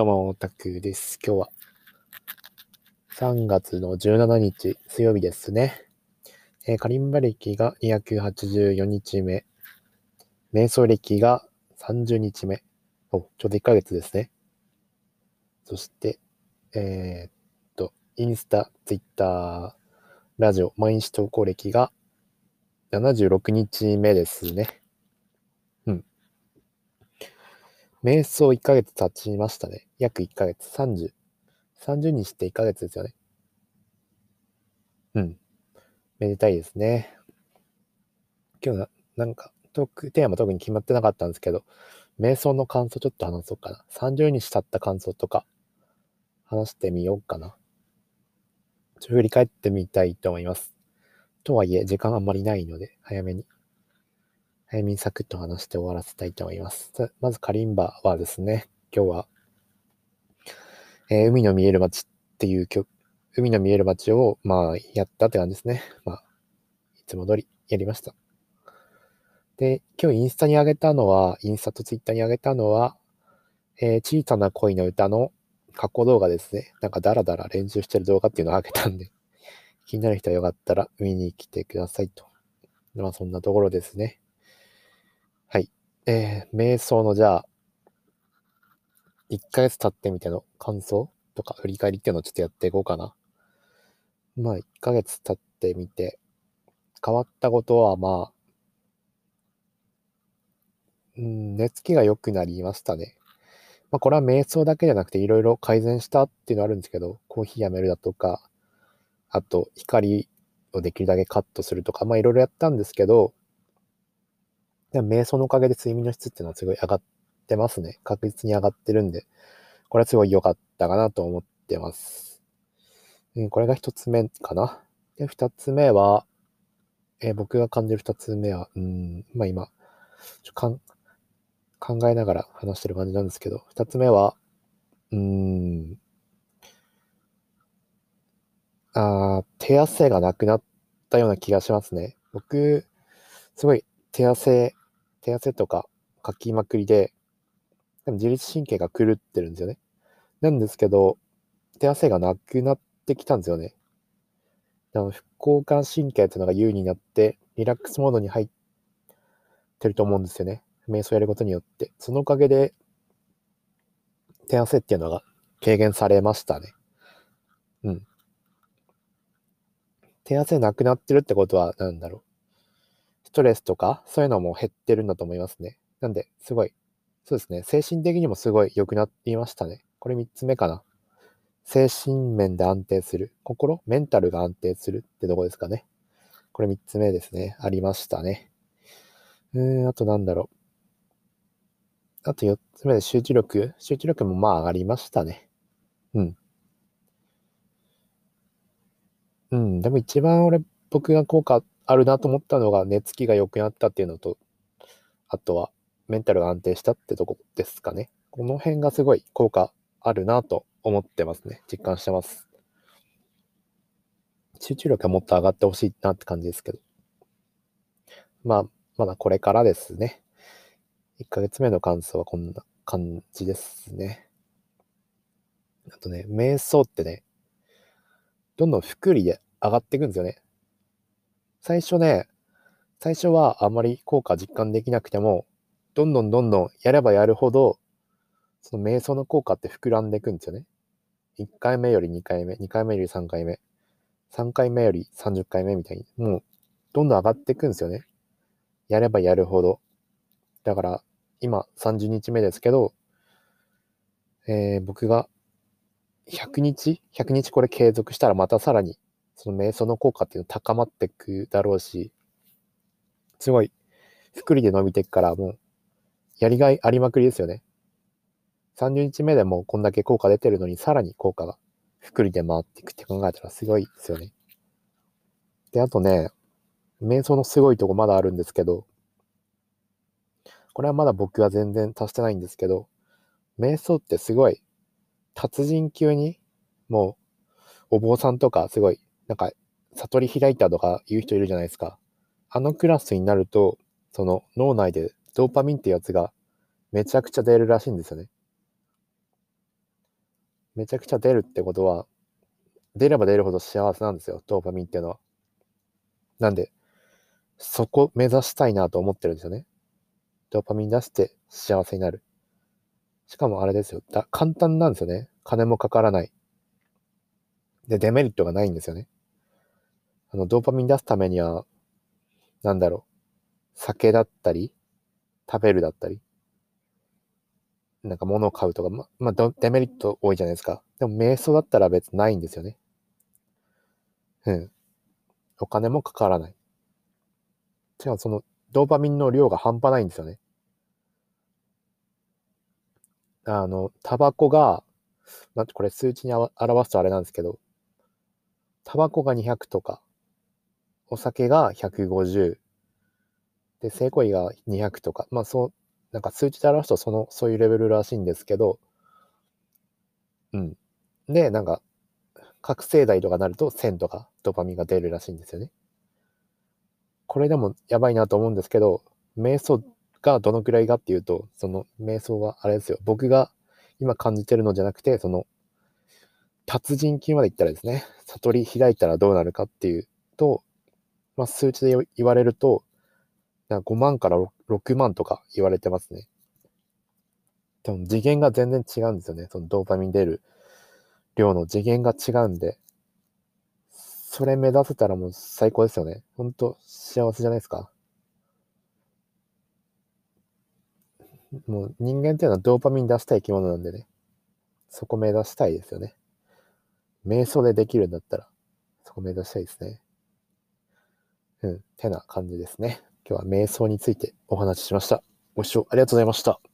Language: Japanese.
どうも、タクです。今日は3月の17日水曜日ですね。えー、カリンバ歴が284日目。瞑想歴が30日目。お、ちょうど1ヶ月ですね。そして、えー、っと、インスタ、ツイッター、ラジオ、毎日投稿歴が76日目ですね。瞑想1ヶ月経ちましたね。約1ヶ月。30。30日って1ヶ月ですよね。うん。めでたいですね。今日な、なんか、トーク、テーマ特に決まってなかったんですけど、瞑想の感想ちょっと話そうかな。30日経った感想とか、話してみようかな。ちょっと振り返ってみたいと思います。とはいえ、時間あんまりないので、早めに早めにサクッと話して終わらせたいと思います。まずカリンバはですね、今日は、えー、海の見える街っていう曲、海の見える街を、まあ、やったって感じですね。まあ、いつも通りやりました。で、今日インスタに上げたのは、インスタとツイッターに上げたのは、えー、小さな恋の歌の過去動画ですね。なんかダラダラ練習してる動画っていうのを上げたんで、気になる人はよかったら見に来てくださいと。まあそんなところですね。えー、瞑想のじゃあ、1ヶ月経ってみての感想とか振り返りっていうのをちょっとやっていこうかな。まあ、1ヶ月経ってみて、変わったことはまあ、うん、寝つきが良くなりましたね。まあ、これは瞑想だけじゃなくていろいろ改善したっていうのはあるんですけど、コーヒーやめるだとか、あと光をできるだけカットするとか、まあいろいろやったんですけど、でも瞑想のおかげで睡眠の質っていうのはすごい上がってますね。確実に上がってるんで、これはすごい良かったかなと思ってます。うん、これが一つ目かな。で、二つ目は、えー、僕が感じる二つ目は、うん、まあ今、ちょかん考えながら話してる感じなんですけど、二つ目は、うーん、あ手汗がなくなったような気がしますね。僕、すごい手汗手汗とか書きまくりで、でも自律神経が狂ってるんですよね。なんですけど、手汗がなくなってきたんですよね。あの副交感神経っていうのが優位になって、リラックスモードに入ってると思うんですよね。瞑想やることによって。そのおかげで、手汗っていうのが軽減されましたね。うん。手汗なくなってるってことは何だろう。ストレスとか、そういうのも減ってるんだと思いますね。なんで、すごい、そうですね、精神的にもすごい良くなっていましたね。これ3つ目かな。精神面で安定する。心メンタルが安定するってとこですかね。これ3つ目ですね。ありましたね。うーん、あとなんだろう。あと4つ目で集中力。集中力もまあ上がりましたね。うん。うん、でも一番俺、僕が効果あるなと思ったのが寝つきが良くなったっていうのと、あとはメンタルが安定したってとこですかね。この辺がすごい効果あるなと思ってますね。実感してます。集中力はもっと上がってほしいなって感じですけど。まあ、まだこれからですね。1ヶ月目の感想はこんな感じですね。あとね、瞑想ってね、どんどん福利で上がっていくんですよね。最初ね、最初はあまり効果実感できなくても、どんどんどんどんやればやるほど、その瞑想の効果って膨らんでいくんですよね。1回目より2回目、2回目より3回目、3回目より30回目みたいに、もうどんどん上がっていくんですよね。やればやるほど。だから、今30日目ですけど、えー、僕が100日 ?100 日これ継続したらまたさらにその瞑想の効果っていうの高まっていくだろうし、すごい、福利で伸びていくから、もう、やりがいありまくりですよね。30日目でもこんだけ効果出てるのに、さらに効果が福利で回っていくって考えたらすごいですよね。で、あとね、瞑想のすごいとこまだあるんですけど、これはまだ僕は全然達してないんですけど、瞑想ってすごい達人級に、もう、お坊さんとかすごいなんか、悟り開いたとか言う人いるじゃないですか。あのクラスになると、その脳内でドーパミンってやつがめちゃくちゃ出るらしいんですよね。めちゃくちゃ出るってことは、出れば出るほど幸せなんですよ、ドーパミンっていうのは。なんで、そこ目指したいなと思ってるんですよね。ドーパミン出して幸せになる。しかもあれですよ。だ簡単なんですよね。金もかからない。で、デメリットがないんですよね。あの、ドーパミン出すためには、なんだろう。酒だったり、食べるだったり、なんか物を買うとか、ま、まあ、デメリット多いじゃないですか。でも、瞑想だったら別にないんですよね。うん。お金もかからない。しかもその、ドーパミンの量が半端ないんですよね。あの、タバコが、まあ、これ数値に表すとあれなんですけど、タバコが200とか、お酒が150、で、成功位が200とか、まあそう、なんか数値で表すとその、そういうレベルらしいんですけど、うん。で、なんか、覚醒剤とかなると1000とかドパミンが出るらしいんですよね。これでもやばいなと思うんですけど、瞑想がどのくらいかっていうと、その瞑想はあれですよ。僕が今感じてるのじゃなくて、その、達人級まで行ったらですね、悟り開いたらどうなるかっていうと、まあ、数値で言われると、5万から6万とか言われてますね。でも次元が全然違うんですよね。そのドーパミン出る量の次元が違うんで、それ目指せたらもう最高ですよね。ほんと幸せじゃないですか。もう人間っていうのはドーパミン出したい生き物なんでね。そこ目指したいですよね。瞑想でできるんだったら、そこ目指したいですね。うん、てな感じですね。今日は瞑想についてお話ししました。ご視聴ありがとうございました。